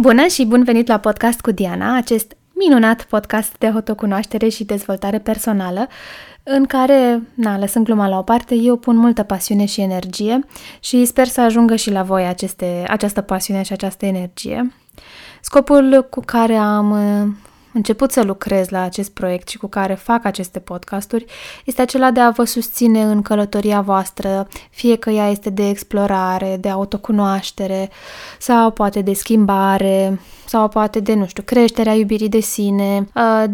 Bună și bun venit la podcast cu Diana, acest minunat podcast de autocunoaștere și dezvoltare personală, în care, na, lăsând gluma la o parte, eu pun multă pasiune și energie și sper să ajungă și la voi aceste, această pasiune și această energie. Scopul cu care am început să lucrez la acest proiect și cu care fac aceste podcasturi este acela de a vă susține în călătoria voastră, fie că ea este de explorare, de autocunoaștere sau poate de schimbare sau poate de, nu știu, creșterea iubirii de sine,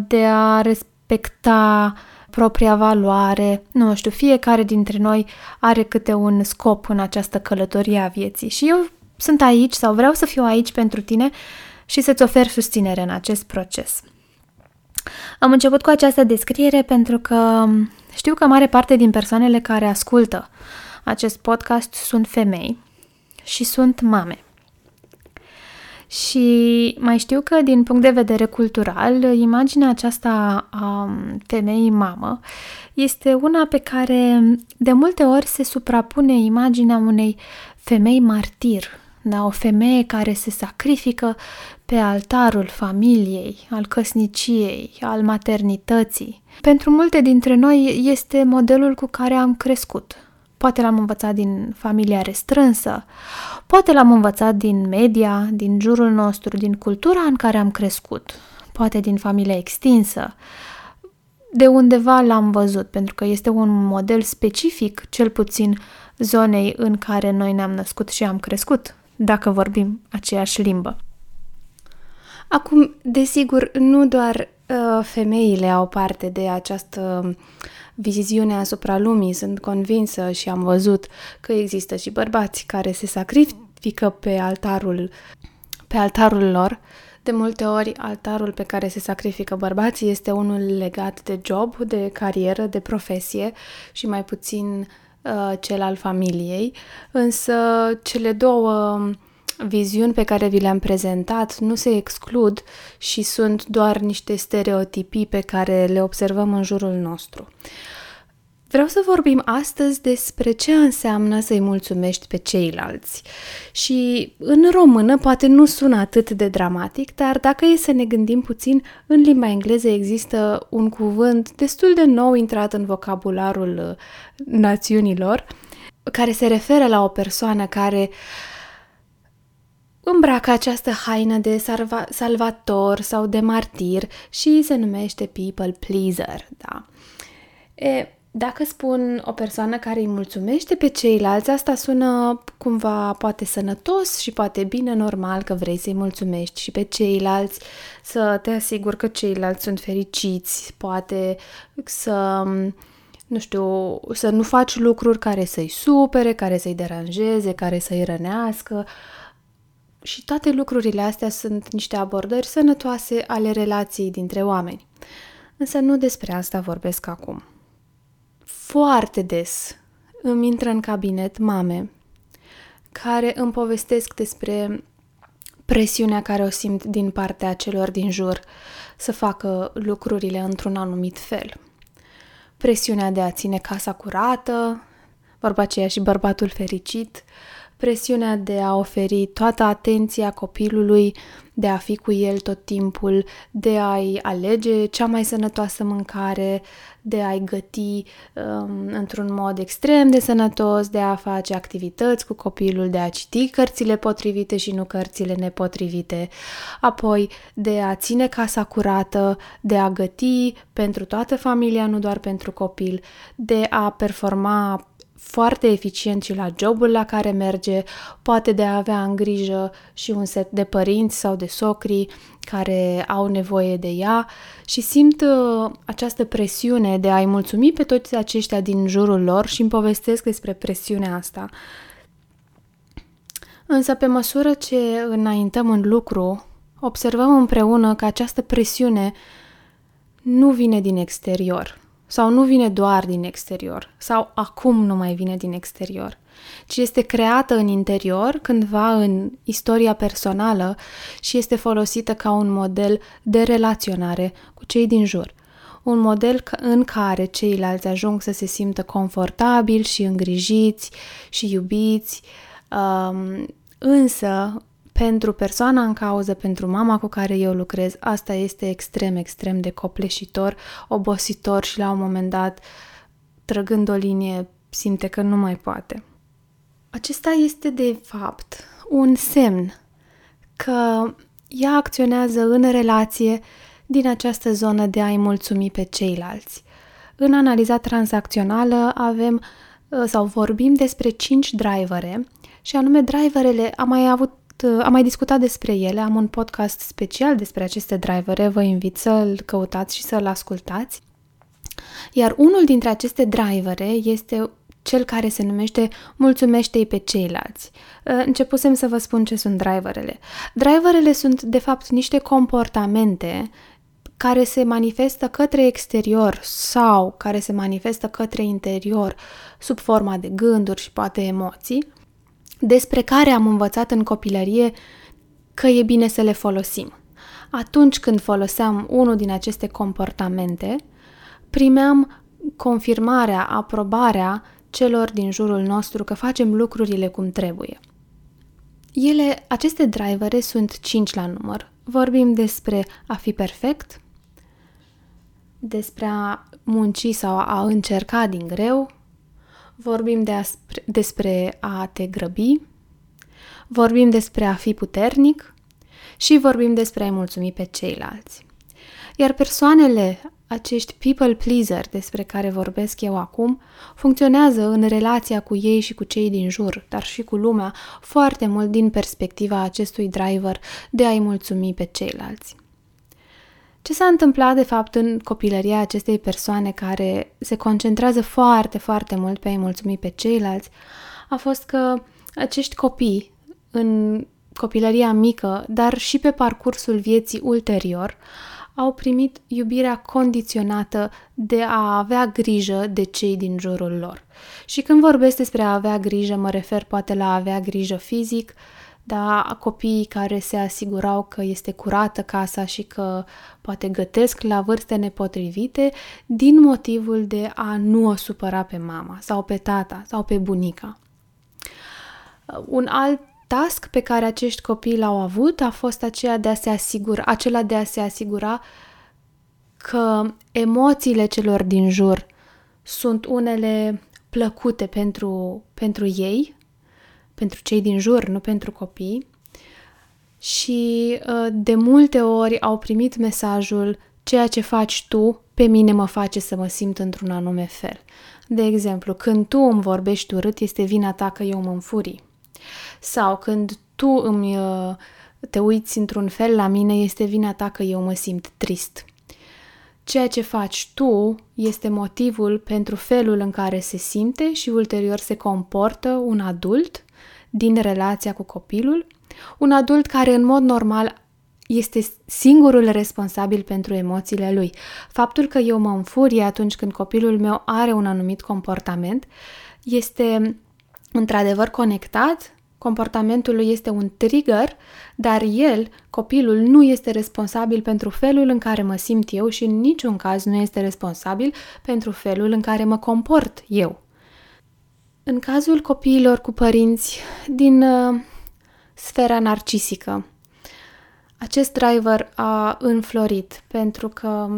de a respecta propria valoare, nu știu, fiecare dintre noi are câte un scop în această călătorie a vieții. Și eu sunt aici sau vreau să fiu aici pentru tine și să-ți ofer susținere în acest proces. Am început cu această descriere pentru că știu că mare parte din persoanele care ascultă acest podcast sunt femei și sunt mame. Și mai știu că, din punct de vedere cultural, imaginea aceasta a femeii mamă este una pe care de multe ori se suprapune imaginea unei femei martir, da? o femeie care se sacrifică pe altarul familiei, al căsniciei, al maternității. Pentru multe dintre noi este modelul cu care am crescut. Poate l-am învățat din familia restrânsă, poate l-am învățat din media, din jurul nostru, din cultura în care am crescut, poate din familia extinsă. De undeva l-am văzut, pentru că este un model specific, cel puțin zonei în care noi ne-am născut și am crescut, dacă vorbim aceeași limbă. Acum, desigur, nu doar uh, femeile au parte de această viziune asupra lumii. Sunt convinsă și am văzut că există și bărbați care se sacrifică pe altarul, pe altarul lor. De multe ori, altarul pe care se sacrifică bărbații este unul legat de job, de carieră, de profesie și mai puțin uh, cel al familiei. Însă, cele două viziuni pe care vi le-am prezentat nu se exclud și sunt doar niște stereotipii pe care le observăm în jurul nostru. Vreau să vorbim astăzi despre ce înseamnă să-i mulțumești pe ceilalți. Și în română poate nu sună atât de dramatic, dar dacă e să ne gândim puțin, în limba engleză există un cuvânt destul de nou intrat în vocabularul națiunilor, care se referă la o persoană care uh, îmbracă această haină de salva- salvator sau de martir și se numește people pleaser, da. E, dacă spun o persoană care îi mulțumește pe ceilalți, asta sună cumva poate sănătos și poate bine normal că vrei să-i mulțumești și pe ceilalți, să te asiguri că ceilalți sunt fericiți, poate să nu știu, să nu faci lucruri care să-i supere, care să-i deranjeze, care să-i rănească, și toate lucrurile astea sunt niște abordări sănătoase ale relației dintre oameni. Însă nu despre asta vorbesc acum. Foarte des îmi intră în cabinet mame care îmi povestesc despre presiunea care o simt din partea celor din jur să facă lucrurile într-un anumit fel. Presiunea de a ține casa curată, vorba aceea și bărbatul fericit, presiunea de a oferi toată atenția copilului, de a fi cu el tot timpul, de a-i alege cea mai sănătoasă mâncare, de a-i găti um, într-un mod extrem de sănătos, de a face activități cu copilul, de a citi cărțile potrivite și nu cărțile nepotrivite, apoi de a ține casa curată, de a găti pentru toată familia, nu doar pentru copil, de a performa foarte eficient și la jobul la care merge, poate de a avea în grijă și un set de părinți sau de socri care au nevoie de ea și simt uh, această presiune de a-i mulțumi pe toți aceștia din jurul lor și îmi povestesc despre presiunea asta. Însă pe măsură ce înaintăm în lucru, observăm împreună că această presiune nu vine din exterior, sau nu vine doar din exterior, sau acum nu mai vine din exterior, ci este creată în interior, cândva în istoria personală și este folosită ca un model de relaționare cu cei din jur. Un model în care ceilalți ajung să se simtă confortabili și îngrijiți și iubiți, um, însă pentru persoana în cauză, pentru mama cu care eu lucrez, asta este extrem, extrem de copleșitor, obositor și la un moment dat, trăgând o linie, simte că nu mai poate. Acesta este, de fapt, un semn că ea acționează în relație din această zonă de a-i mulțumi pe ceilalți. În analiza tranzacțională avem sau vorbim despre cinci drivere și anume driverele am mai avut am mai discutat despre ele, am un podcast special despre aceste drivere, vă invit să-l căutați și să-l ascultați. Iar unul dintre aceste drivere este cel care se numește Mulțumește-i pe ceilalți. Uh, începusem să vă spun ce sunt driverele. Driverele sunt, de fapt, niște comportamente care se manifestă către exterior sau care se manifestă către interior sub forma de gânduri și poate emoții, despre care am învățat în copilărie că e bine să le folosim. Atunci când foloseam unul din aceste comportamente, primeam confirmarea, aprobarea celor din jurul nostru că facem lucrurile cum trebuie. Ele, aceste drivere sunt cinci la număr. Vorbim despre a fi perfect, despre a munci sau a încerca din greu, vorbim de a, despre a te grăbi, vorbim despre a fi puternic și vorbim despre a-i mulțumi pe ceilalți. Iar persoanele, acești people pleaser despre care vorbesc eu acum, funcționează în relația cu ei și cu cei din jur, dar și cu lumea, foarte mult din perspectiva acestui driver de a-i mulțumi pe ceilalți. Ce s-a întâmplat, de fapt, în copilăria acestei persoane care se concentrează foarte, foarte mult pe a-i mulțumi pe ceilalți, a fost că acești copii, în copilăria mică, dar și pe parcursul vieții ulterior, au primit iubirea condiționată de a avea grijă de cei din jurul lor. Și când vorbesc despre a avea grijă, mă refer poate la a avea grijă fizic, da, copiii care se asigurau că este curată casa și că poate gătesc la vârste nepotrivite din motivul de a nu o supăra pe mama sau pe tata sau pe bunica. Un alt task pe care acești copii l-au avut a fost aceea de a se asigura, acela de a se asigura că emoțiile celor din jur sunt unele plăcute pentru, pentru ei, pentru cei din jur, nu pentru copii. Și uh, de multe ori au primit mesajul ceea ce faci tu pe mine mă face să mă simt într-un anume fel. De exemplu, când tu îmi vorbești urât, este vina ta că eu mă înfurii. Sau când tu îmi uh, te uiți într-un fel la mine, este vina ta că eu mă simt trist. Ceea ce faci tu este motivul pentru felul în care se simte și ulterior se comportă un adult din relația cu copilul, un adult care în mod normal este singurul responsabil pentru emoțiile lui. Faptul că eu mă înfurie atunci când copilul meu are un anumit comportament este într-adevăr conectat comportamentul lui este un trigger, dar el, copilul, nu este responsabil pentru felul în care mă simt eu și în niciun caz nu este responsabil pentru felul în care mă comport eu. În cazul copiilor cu părinți din uh, sfera narcisică, acest driver a înflorit pentru că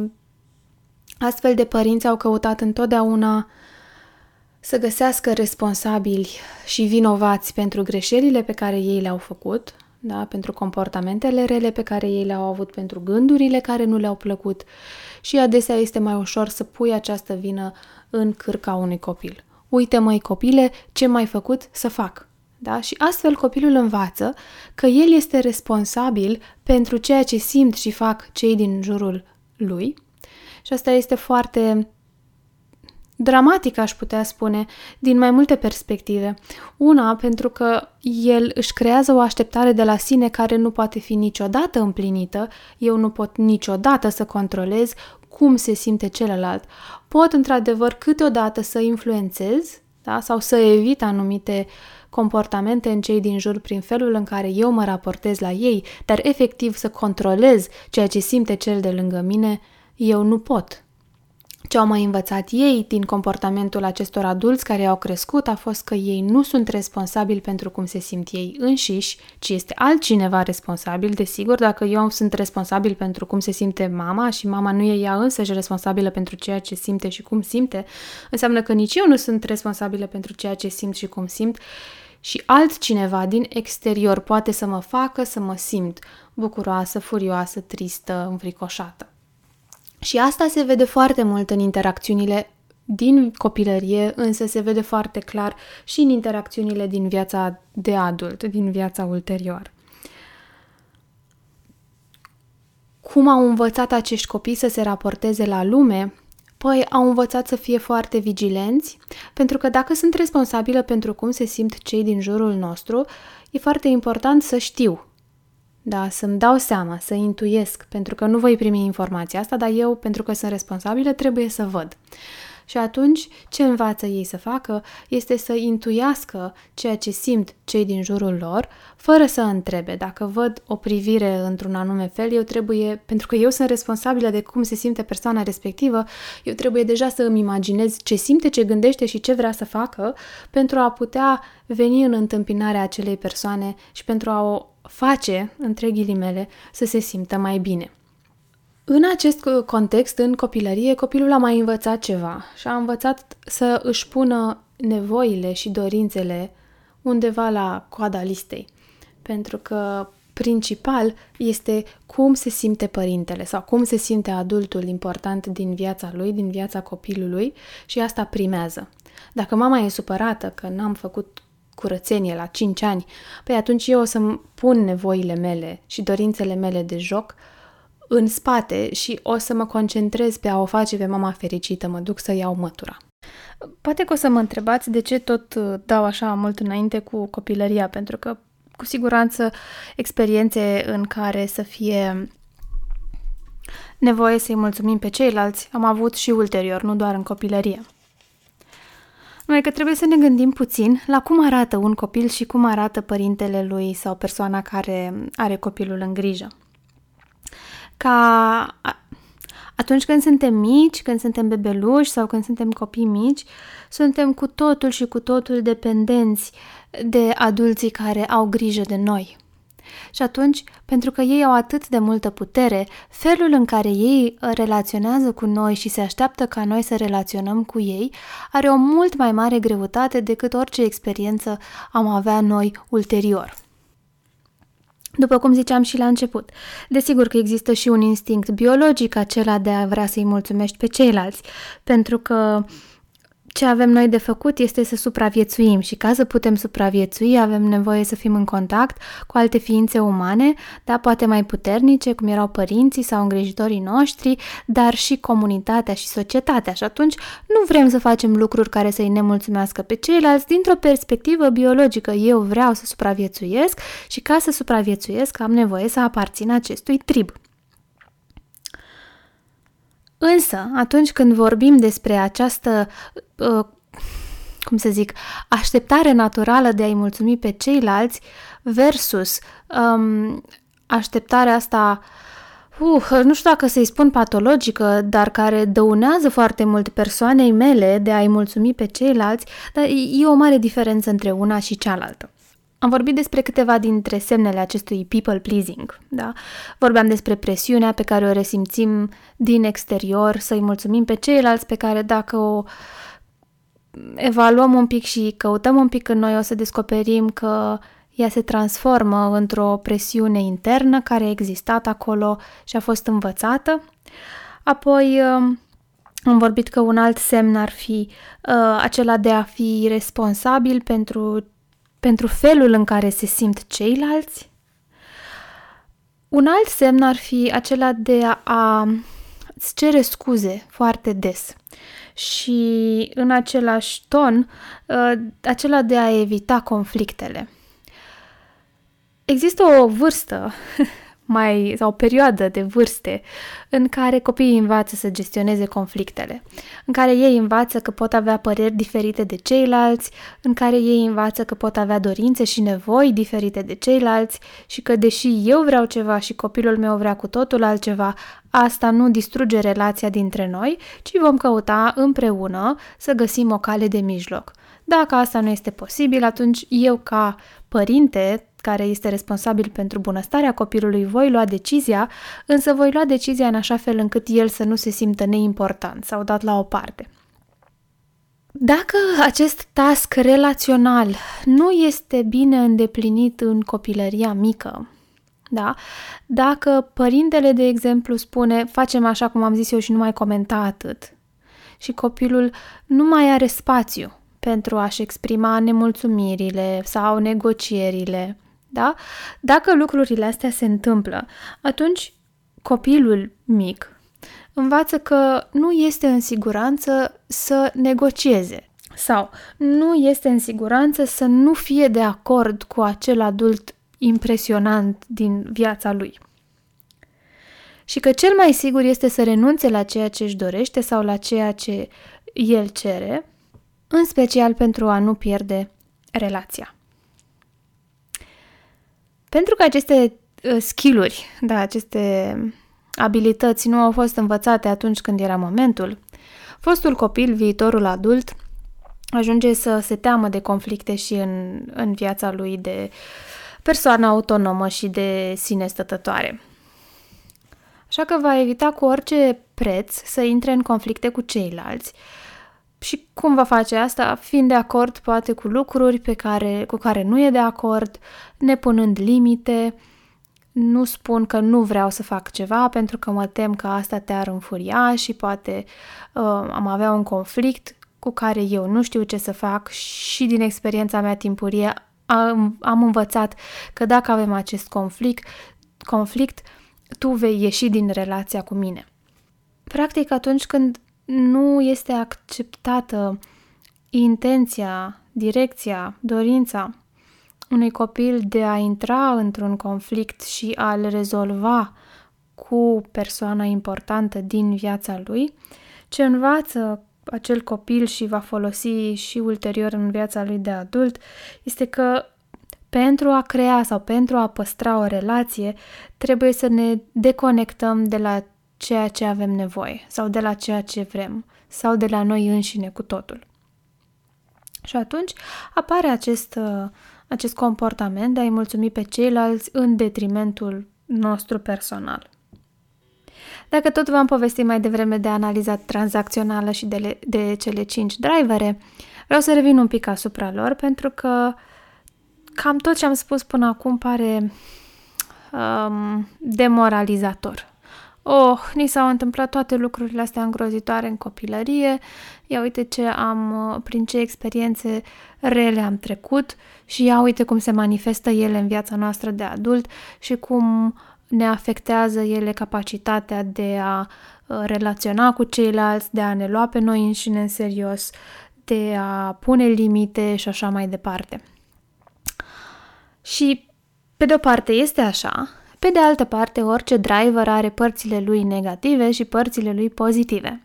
astfel de părinți au căutat întotdeauna să găsească responsabili și vinovați pentru greșelile pe care ei le-au făcut, da? pentru comportamentele rele pe care ei le-au avut, pentru gândurile care nu le-au plăcut și adesea este mai ușor să pui această vină în cârca unui copil. Uite, măi copile, ce mai făcut să fac. Da? Și astfel copilul învață că el este responsabil pentru ceea ce simt și fac cei din jurul lui. Și asta este foarte dramatic, aș putea spune, din mai multe perspective. Una, pentru că el își creează o așteptare de la sine care nu poate fi niciodată împlinită, eu nu pot niciodată să controlez cum se simte celălalt. Pot, într-adevăr, câteodată să influențez da? sau să evit anumite comportamente în cei din jur prin felul în care eu mă raportez la ei, dar efectiv să controlez ceea ce simte cel de lângă mine, eu nu pot. Ce au mai învățat ei din comportamentul acestor adulți care au crescut a fost că ei nu sunt responsabili pentru cum se simt ei înșiși, ci este altcineva responsabil, desigur, dacă eu sunt responsabil pentru cum se simte mama și mama nu e ea însăși responsabilă pentru ceea ce simte și cum simte, înseamnă că nici eu nu sunt responsabilă pentru ceea ce simt și cum simt și altcineva din exterior poate să mă facă să mă simt bucuroasă, furioasă, tristă, înfricoșată. Și asta se vede foarte mult în interacțiunile din copilărie, însă se vede foarte clar și în interacțiunile din viața de adult, din viața ulterior. Cum au învățat acești copii să se raporteze la lume? Păi au învățat să fie foarte vigilenți, pentru că dacă sunt responsabilă pentru cum se simt cei din jurul nostru, e foarte important să știu da, să-mi dau seama, să intuiesc, pentru că nu voi primi informația asta, dar eu, pentru că sunt responsabilă, trebuie să văd. Și atunci, ce învață ei să facă este să intuiască ceea ce simt cei din jurul lor, fără să întrebe. Dacă văd o privire într-un anume fel, eu trebuie, pentru că eu sunt responsabilă de cum se simte persoana respectivă, eu trebuie deja să îmi imaginez ce simte, ce gândește și ce vrea să facă pentru a putea veni în întâmpinarea acelei persoane și pentru a o face, între ghilimele, să se simtă mai bine. În acest context, în copilărie, copilul a mai învățat ceva și a învățat să își pună nevoile și dorințele undeva la coada listei. Pentru că principal este cum se simte părintele sau cum se simte adultul important din viața lui, din viața copilului și asta primează. Dacă mama e supărată că n-am făcut curățenie la 5 ani, păi atunci eu o să pun nevoile mele și dorințele mele de joc în spate și o să mă concentrez pe a o face pe mama fericită, mă duc să iau mătura. Poate că o să mă întrebați de ce tot uh, dau așa mult înainte cu copilăria, pentru că cu siguranță experiențe în care să fie nevoie să-i mulțumim pe ceilalți am avut și ulterior, nu doar în copilărie. Numai că trebuie să ne gândim puțin la cum arată un copil și cum arată părintele lui sau persoana care are copilul în grijă. Ca atunci când suntem mici, când suntem bebeluși sau când suntem copii mici, suntem cu totul și cu totul dependenți de adulții care au grijă de noi. Și atunci, pentru că ei au atât de multă putere, felul în care ei uh, relaționează cu noi și se așteaptă ca noi să relaționăm cu ei are o mult mai mare greutate decât orice experiență am avea noi ulterior. După cum ziceam și la început, desigur că există și un instinct biologic acela de a vrea să-i mulțumești pe ceilalți, pentru că uh, ce avem noi de făcut este să supraviețuim și ca să putem supraviețui avem nevoie să fim în contact cu alte ființe umane, da, poate mai puternice, cum erau părinții sau îngrijitorii noștri, dar și comunitatea și societatea și atunci nu vrem să facem lucruri care să-i nemulțumească pe ceilalți dintr-o perspectivă biologică. Eu vreau să supraviețuiesc și ca să supraviețuiesc am nevoie să aparțin acestui trib. Însă, atunci când vorbim despre această, uh, cum să zic, așteptare naturală de a-i mulțumi pe ceilalți versus um, așteptarea asta, uh, nu știu dacă să-i spun patologică, dar care dăunează foarte mult persoanei mele de a-i mulțumi pe ceilalți, dar e o mare diferență între una și cealaltă. Am vorbit despre câteva dintre semnele acestui people pleasing, da? Vorbeam despre presiunea pe care o resimțim din exterior, să-i mulțumim pe ceilalți pe care dacă o evaluăm un pic și căutăm un pic în noi, o să descoperim că ea se transformă într-o presiune internă care a existat acolo și a fost învățată. Apoi um, am vorbit că un alt semn ar fi uh, acela de a fi responsabil pentru pentru felul în care se simt ceilalți. Un alt semn ar fi acela de a îți cere scuze foarte des și în același ton uh, acela de a evita conflictele. Există o vârstă mai, sau o perioadă de vârste în care copiii învață să gestioneze conflictele, în care ei învață că pot avea păreri diferite de ceilalți, în care ei învață că pot avea dorințe și nevoi diferite de ceilalți și că deși eu vreau ceva și copilul meu vrea cu totul altceva, asta nu distruge relația dintre noi, ci vom căuta împreună să găsim o cale de mijloc. Dacă asta nu este posibil, atunci eu ca părinte care este responsabil pentru bunăstarea copilului, voi lua decizia, însă voi lua decizia în așa fel încât el să nu se simtă neimportant sau dat la o parte. Dacă acest task relațional nu este bine îndeplinit în copilăria mică, da? Dacă părintele, de exemplu, spune facem așa cum am zis eu și nu mai comenta atât și copilul nu mai are spațiu pentru a-și exprima nemulțumirile sau negocierile, da? Dacă lucrurile astea se întâmplă, atunci copilul mic învață că nu este în siguranță să negocieze sau nu este în siguranță să nu fie de acord cu acel adult impresionant din viața lui. Și că cel mai sigur este să renunțe la ceea ce își dorește sau la ceea ce el cere, în special pentru a nu pierde relația. Pentru că aceste uh, skill-uri, da, aceste abilități nu au fost învățate atunci când era momentul, fostul copil, viitorul adult, ajunge să se teamă de conflicte și în, în viața lui de persoană autonomă și de sine stătătoare. Așa că va evita cu orice preț să intre în conflicte cu ceilalți și cum va face asta? Fiind de acord poate cu lucruri pe care, cu care nu e de acord, nepunând limite, nu spun că nu vreau să fac ceva pentru că mă tem că asta te-ar înfuria și poate uh, am avea un conflict cu care eu nu știu ce să fac și din experiența mea timpurie am, am învățat că dacă avem acest conflict, conflict, tu vei ieși din relația cu mine. Practic, atunci când nu este acceptată intenția, direcția, dorința unui copil de a intra într-un conflict și a-l rezolva cu persoana importantă din viața lui, ce învață acel copil și va folosi și ulterior în viața lui de adult, este că pentru a crea sau pentru a păstra o relație, trebuie să ne deconectăm de la ceea ce avem nevoie sau de la ceea ce vrem sau de la noi înșine cu totul. Și atunci apare acest, uh, acest comportament de a-i mulțumi pe ceilalți în detrimentul nostru personal. Dacă tot v-am povestit mai devreme de analiza tranzacțională și de, le, de cele cinci drivere, vreau să revin un pic asupra lor pentru că cam tot ce am spus până acum pare um, demoralizator Oh, ni s-au întâmplat toate lucrurile astea îngrozitoare în copilărie, ia uite ce am, uh, prin ce experiențe rele am trecut și ia uite cum se manifestă ele în viața noastră de adult și cum ne afectează ele capacitatea de a uh, relaționa cu ceilalți, de a ne lua pe noi înșine în serios, de a pune limite și așa mai departe. Și, pe de o parte, este așa, pe de altă parte, orice driver are părțile lui negative și părțile lui pozitive.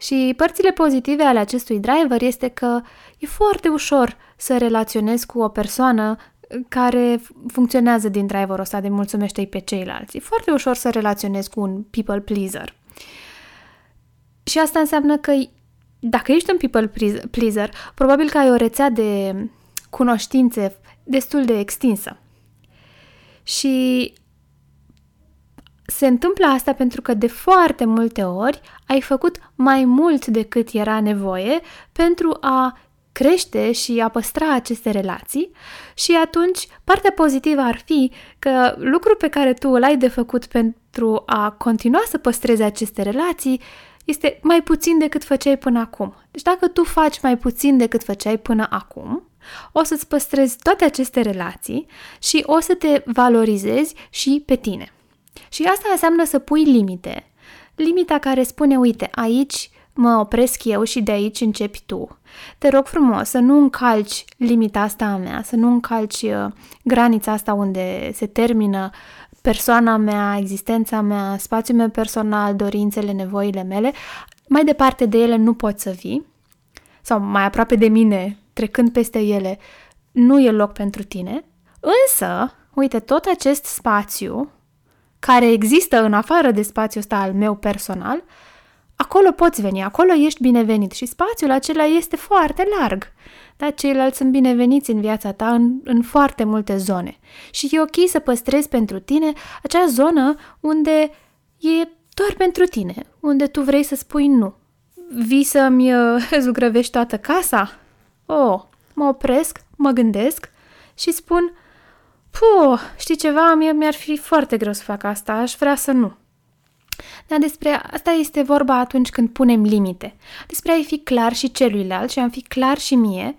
Și părțile pozitive ale acestui driver este că e foarte ușor să relaționezi cu o persoană care funcționează din driverul ăsta de mulțumește pe ceilalți. E foarte ușor să relaționezi cu un people pleaser. Și asta înseamnă că dacă ești un people pleaser, probabil că ai o rețea de cunoștințe destul de extinsă. Și se întâmplă asta pentru că de foarte multe ori ai făcut mai mult decât era nevoie pentru a crește și a păstra aceste relații și atunci partea pozitivă ar fi că lucrul pe care tu îl ai de făcut pentru a continua să păstrezi aceste relații este mai puțin decât făceai până acum. Deci dacă tu faci mai puțin decât făceai până acum, o să-ți păstrezi toate aceste relații și o să te valorizezi și pe tine. Și asta înseamnă să pui limite. Limita care spune, uite, aici mă opresc eu și de aici începi tu. Te rog frumos să nu încalci limita asta a mea, să nu încalci uh, granița asta unde se termină persoana mea, existența mea, spațiul meu personal, dorințele, nevoile mele, mai departe de ele nu poți să vii, sau mai aproape de mine, trecând peste ele, nu e loc pentru tine, însă, uite, tot acest spațiu care există în afară de spațiul ăsta al meu personal, acolo poți veni, acolo ești binevenit și spațiul acela este foarte larg. Dar ceilalți sunt bineveniți în viața ta în, în foarte multe zone. Și e ok să păstrezi pentru tine acea zonă unde e doar pentru tine, unde tu vrei să spui nu. Vii să-mi uh, zugrăvești toată casa? Oh, mă opresc, mă gândesc și spun, puh, știi ceva, mie mi-ar fi foarte greu să fac asta, aș vrea să nu. Dar despre asta este vorba atunci când punem limite. Despre a fi clar și celuilalt și a fi clar și mie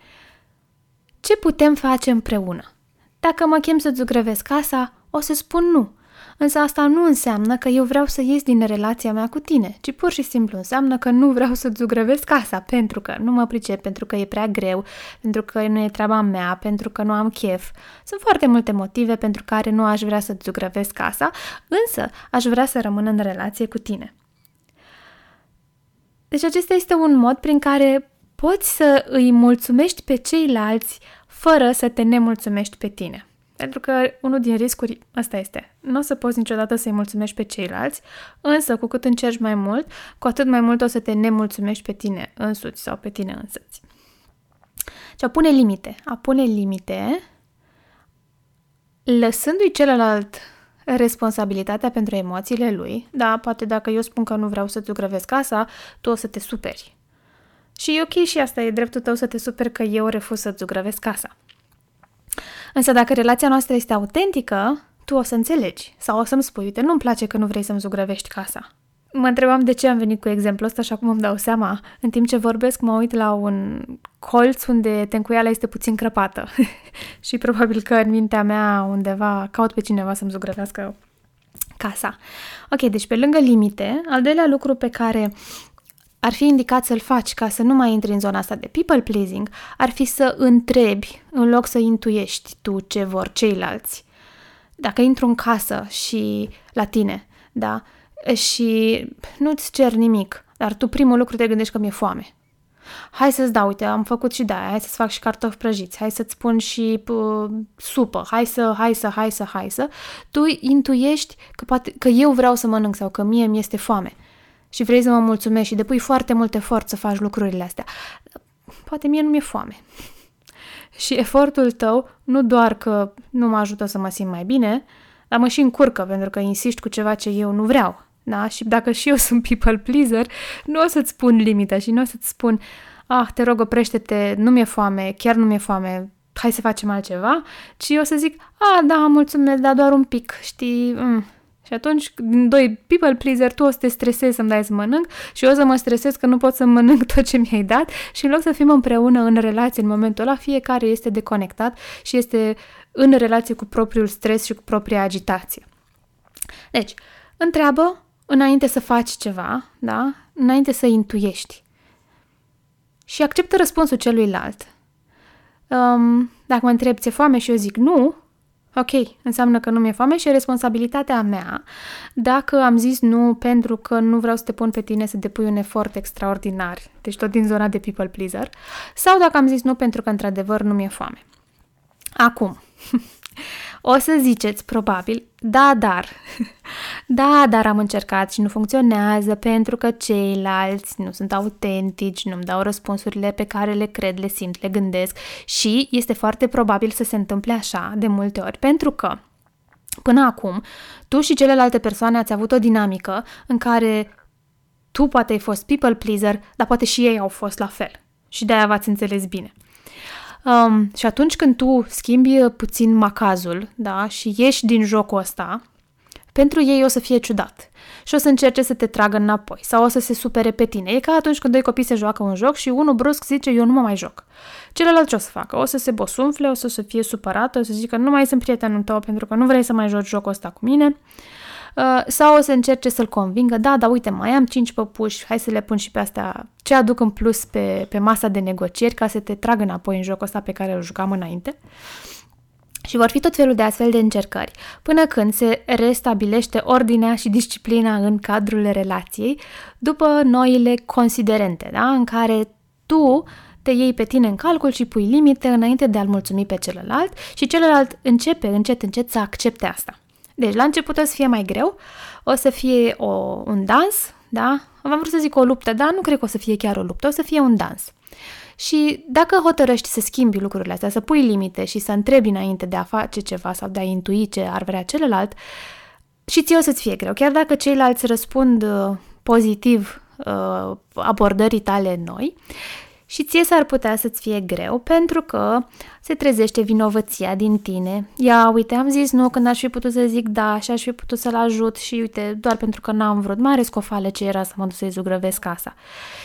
ce putem face împreună. Dacă mă chem să-ți zugrăvesc casa, o să spun nu. Însă asta nu înseamnă că eu vreau să ies din relația mea cu tine, ci pur și simplu înseamnă că nu vreau să-ți zugrăvesc casa, pentru că nu mă pricep, pentru că e prea greu, pentru că nu e treaba mea, pentru că nu am chef. Sunt foarte multe motive pentru care nu aș vrea să-ți zugrăvesc casa, însă aș vrea să rămân în relație cu tine. Deci acesta este un mod prin care poți să îi mulțumești pe ceilalți fără să te nemulțumești pe tine. Pentru că unul din riscuri, asta este, nu o să poți niciodată să-i mulțumești pe ceilalți, însă cu cât încerci mai mult, cu atât mai mult o să te nemulțumești pe tine însuți sau pe tine însăți. Și a pune limite. A pune limite lăsându-i celălalt responsabilitatea pentru emoțiile lui. Da, poate dacă eu spun că nu vreau să-ți grăvesc casa, tu o să te superi. Și e ok și asta, e dreptul tău să te superi că eu refuz să-ți grăvesc casa. Însă dacă relația noastră este autentică, tu o să înțelegi sau o să-mi spui, uite, nu-mi place că nu vrei să-mi zugrăvești casa. Mă întrebam de ce am venit cu exemplul ăsta și acum îmi dau seama. În timp ce vorbesc, mă uit la un colț unde tencuiala este puțin crăpată și probabil că în mintea mea undeva caut pe cineva să-mi zugrăvească casa. Ok, deci pe lângă limite, al doilea lucru pe care ar fi indicat să-l faci ca să nu mai intri în zona asta de people pleasing, ar fi să întrebi în loc să intuiești tu ce vor ceilalți. Dacă intru în casă și la tine, da, și nu-ți cer nimic, dar tu primul lucru te gândești că mi-e foame. Hai să-ți dau, uite, am făcut și da, hai să-ți fac și cartofi prăjiți, hai să-ți pun și uh, supă, hai să, hai să, hai să, hai să. Tu intuiești că, poate, că eu vreau să mănânc sau că mie mi este foame și vrei să mă mulțumești și depui foarte mult efort să faci lucrurile astea, poate mie nu mi-e foame. Și efortul tău nu doar că nu mă ajută să mă simt mai bine, dar mă și încurcă pentru că insiști cu ceva ce eu nu vreau. Da? Și dacă și eu sunt people pleaser, nu o să-ți spun limita și nu o să-ți spun ah, te rog, oprește-te, nu mi-e foame, chiar nu mi-e foame, hai să facem altceva, ci eu să zic, ah, da, mulțumesc, dar doar un pic, știi, mm, și atunci, din doi people pleaser, tu o să te stresezi să-mi dai să mănânc și eu o să mă stresez că nu pot să mănânc tot ce mi-ai dat și în loc să fim împreună în relație în momentul ăla, fiecare este deconectat și este în relație cu propriul stres și cu propria agitație. Deci, întreabă înainte să faci ceva, da? Înainte să intuiești. Și acceptă răspunsul celuilalt. Um, dacă mă întreb, ți-e foame și eu zic nu, Ok, înseamnă că nu mi-e foame și e responsabilitatea mea dacă am zis nu pentru că nu vreau să te pun pe tine să depui un efort extraordinar, deci tot din zona de people pleaser, sau dacă am zis nu pentru că într-adevăr nu mi-e foame. Acum, o să ziceți, probabil, da, dar. da, dar am încercat și nu funcționează pentru că ceilalți nu sunt autentici, nu-mi dau răspunsurile pe care le cred, le simt, le gândesc și este foarte probabil să se întâmple așa de multe ori pentru că Până acum, tu și celelalte persoane ați avut o dinamică în care tu poate ai fost people pleaser, dar poate și ei au fost la fel. Și de-aia v-ați înțeles bine. Um, și atunci când tu schimbi puțin macazul, da, și ieși din jocul ăsta, pentru ei o să fie ciudat și o să încerce să te tragă înapoi sau o să se supere pe tine. E ca atunci când doi copii se joacă un joc și unul brusc zice eu nu mă mai joc. Celălalt ce o să facă? O să se bosunfle, o să se fie supărată, o să zică nu mai sunt prietenul tău pentru că nu vrei să mai joci jocul ăsta cu mine Uh, sau o să încerce să-l convingă, da, dar uite, mai am cinci păpuși, hai să le pun și pe astea ce aduc în plus pe, pe masa de negocieri ca să te trag înapoi în jocul ăsta pe care îl jucam înainte. Și vor fi tot felul de astfel de încercări, până când se restabilește ordinea și disciplina în cadrul relației, după noile considerente, da? în care tu te iei pe tine în calcul și pui limite înainte de a-l mulțumi pe celălalt și celălalt începe încet, încet să accepte asta. Deci, la început o să fie mai greu, o să fie o, un dans, da? Am vrut să zic o luptă, dar nu cred că o să fie chiar o luptă, o să fie un dans. Și dacă hotărăști să schimbi lucrurile astea, să pui limite și să întrebi înainte de a face ceva sau de a intui ce ar vrea celălalt, și ție o să-ți fie greu. Chiar dacă ceilalți răspund uh, pozitiv uh, abordării tale noi, și ție s-ar putea să-ți fie greu pentru că se trezește vinovăția din tine. Ia, uite, am zis nu când aș fi putut să zic da și aș fi putut să-l ajut și uite, doar pentru că n-am vrut. Mare scofale ce era să mă duc să-i zugrăvesc casa.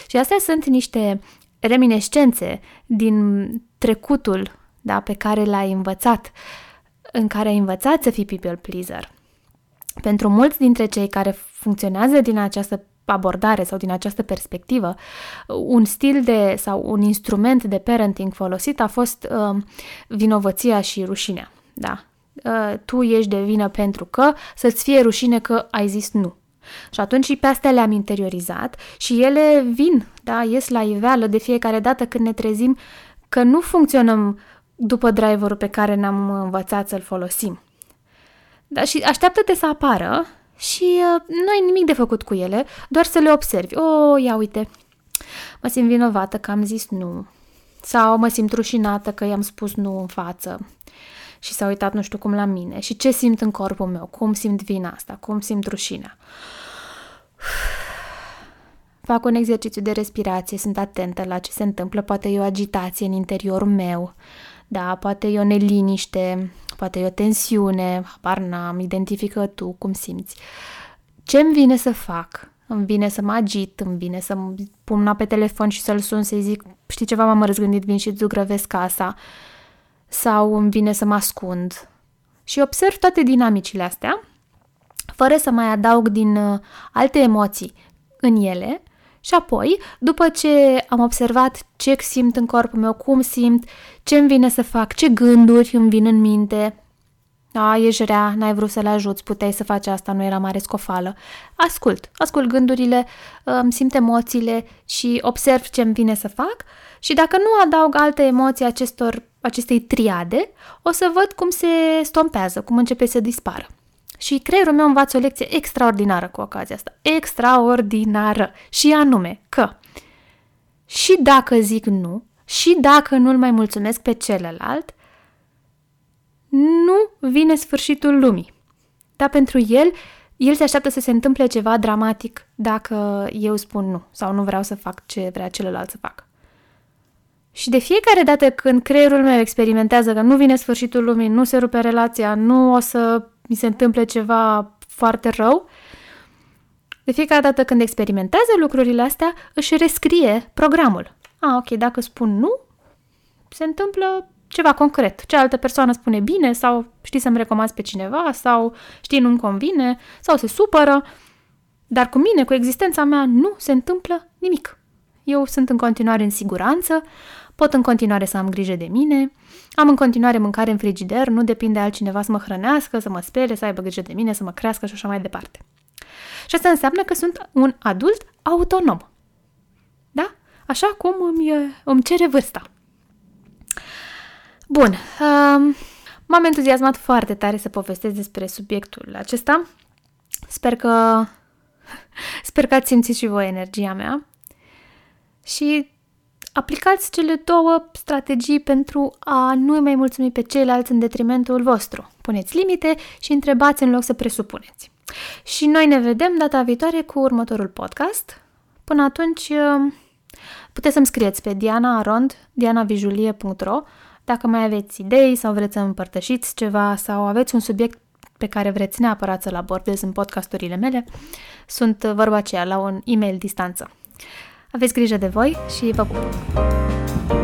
Și astea sunt niște reminescențe din trecutul da, pe care l-ai învățat, în care ai învățat să fii people pleaser. Pentru mulți dintre cei care funcționează din această abordare sau din această perspectivă, un stil de sau un instrument de parenting folosit a fost uh, vinovăția și rușinea. Da? Uh, tu ești de vină pentru că să-ți fie rușine că ai zis nu. Și atunci și pe astea le-am interiorizat și ele vin, da, ies la iveală de fiecare dată când ne trezim că nu funcționăm după driverul pe care ne-am învățat să-l folosim. Da, și așteaptă-te să apară și uh, nu ai nimic de făcut cu ele, doar să le observi. O, oh, ia uite, mă simt vinovată că am zis nu. Sau mă simt rușinată că i-am spus nu în față. Și s-a uitat nu știu cum la mine. Și ce simt în corpul meu, cum simt vina asta, cum simt rușinea. Fac un exercițiu de respirație, sunt atentă la ce se întâmplă, poate e o agitație în interiorul meu, da, poate e o neliniște, poate e o tensiune, habar n-am, identifică tu cum simți. Ce îmi vine să fac? Îmi vine să mă agit, îmi vine să pun una pe telefon și să-l sun să-i zic, știi ceva, m-am răzgândit, vin și îți zugrăvesc casa. Sau îmi vine să mă ascund. Și observ toate dinamicile astea, fără să mai adaug din uh, alte emoții în ele și apoi, după ce am observat ce simt în corpul meu, cum simt, ce îmi vine să fac, ce gânduri îmi vin în minte, a, ești rea, n-ai vrut să le ajuți, puteai să faci asta, nu era mare scofală. Ascult, ascult gândurile, îmi simt emoțiile și observ ce îmi vine să fac și dacă nu adaug alte emoții acestor, acestei triade, o să văd cum se stompează, cum începe să dispară. Și creierul meu învață o lecție extraordinară cu ocazia asta. Extraordinară. Și anume că și dacă zic nu, și dacă nu-l mai mulțumesc pe celălalt, nu vine sfârșitul lumii. Dar pentru el, el se așteaptă să se întâmple ceva dramatic dacă eu spun nu sau nu vreau să fac ce vrea celălalt să facă. Și de fiecare dată când creierul meu experimentează că nu vine sfârșitul lumii, nu se rupe relația, nu o să mi se întâmple ceva foarte rău, de fiecare dată când experimentează lucrurile astea, își rescrie programul. A, ok, dacă spun nu, se întâmplă ceva concret. Cealaltă persoană spune bine sau știi să-mi recomanzi pe cineva sau știi nu-mi convine sau se supără. Dar cu mine, cu existența mea, nu se întâmplă nimic. Eu sunt în continuare în siguranță, pot în continuare să am grijă de mine, am în continuare mâncare în frigider, nu depinde altcineva să mă hrănească, să mă spere, să aibă grijă de mine, să mă crească și așa mai departe. Și asta înseamnă că sunt un adult autonom. Da? Așa cum îmi, îmi cere vârsta. Bun, um, m-am entuziasmat foarte tare să povestesc despre subiectul acesta. Sper că, sper că ați simțit și voi energia mea. Și aplicați cele două strategii pentru a nu mai mulțumi pe ceilalți în detrimentul vostru. Puneți limite și întrebați în loc să presupuneți. Și noi ne vedem data viitoare cu următorul podcast. Până atunci, um, puteți să-mi scrieți pe dianaarond, dianavijulie.ro dacă mai aveți idei sau vreți să împărtășiți ceva sau aveți un subiect pe care vreți neapărat să-l abordez în podcasturile mele, sunt vorba aceea la un e-mail distanță. Aveți grijă de voi și vă pup!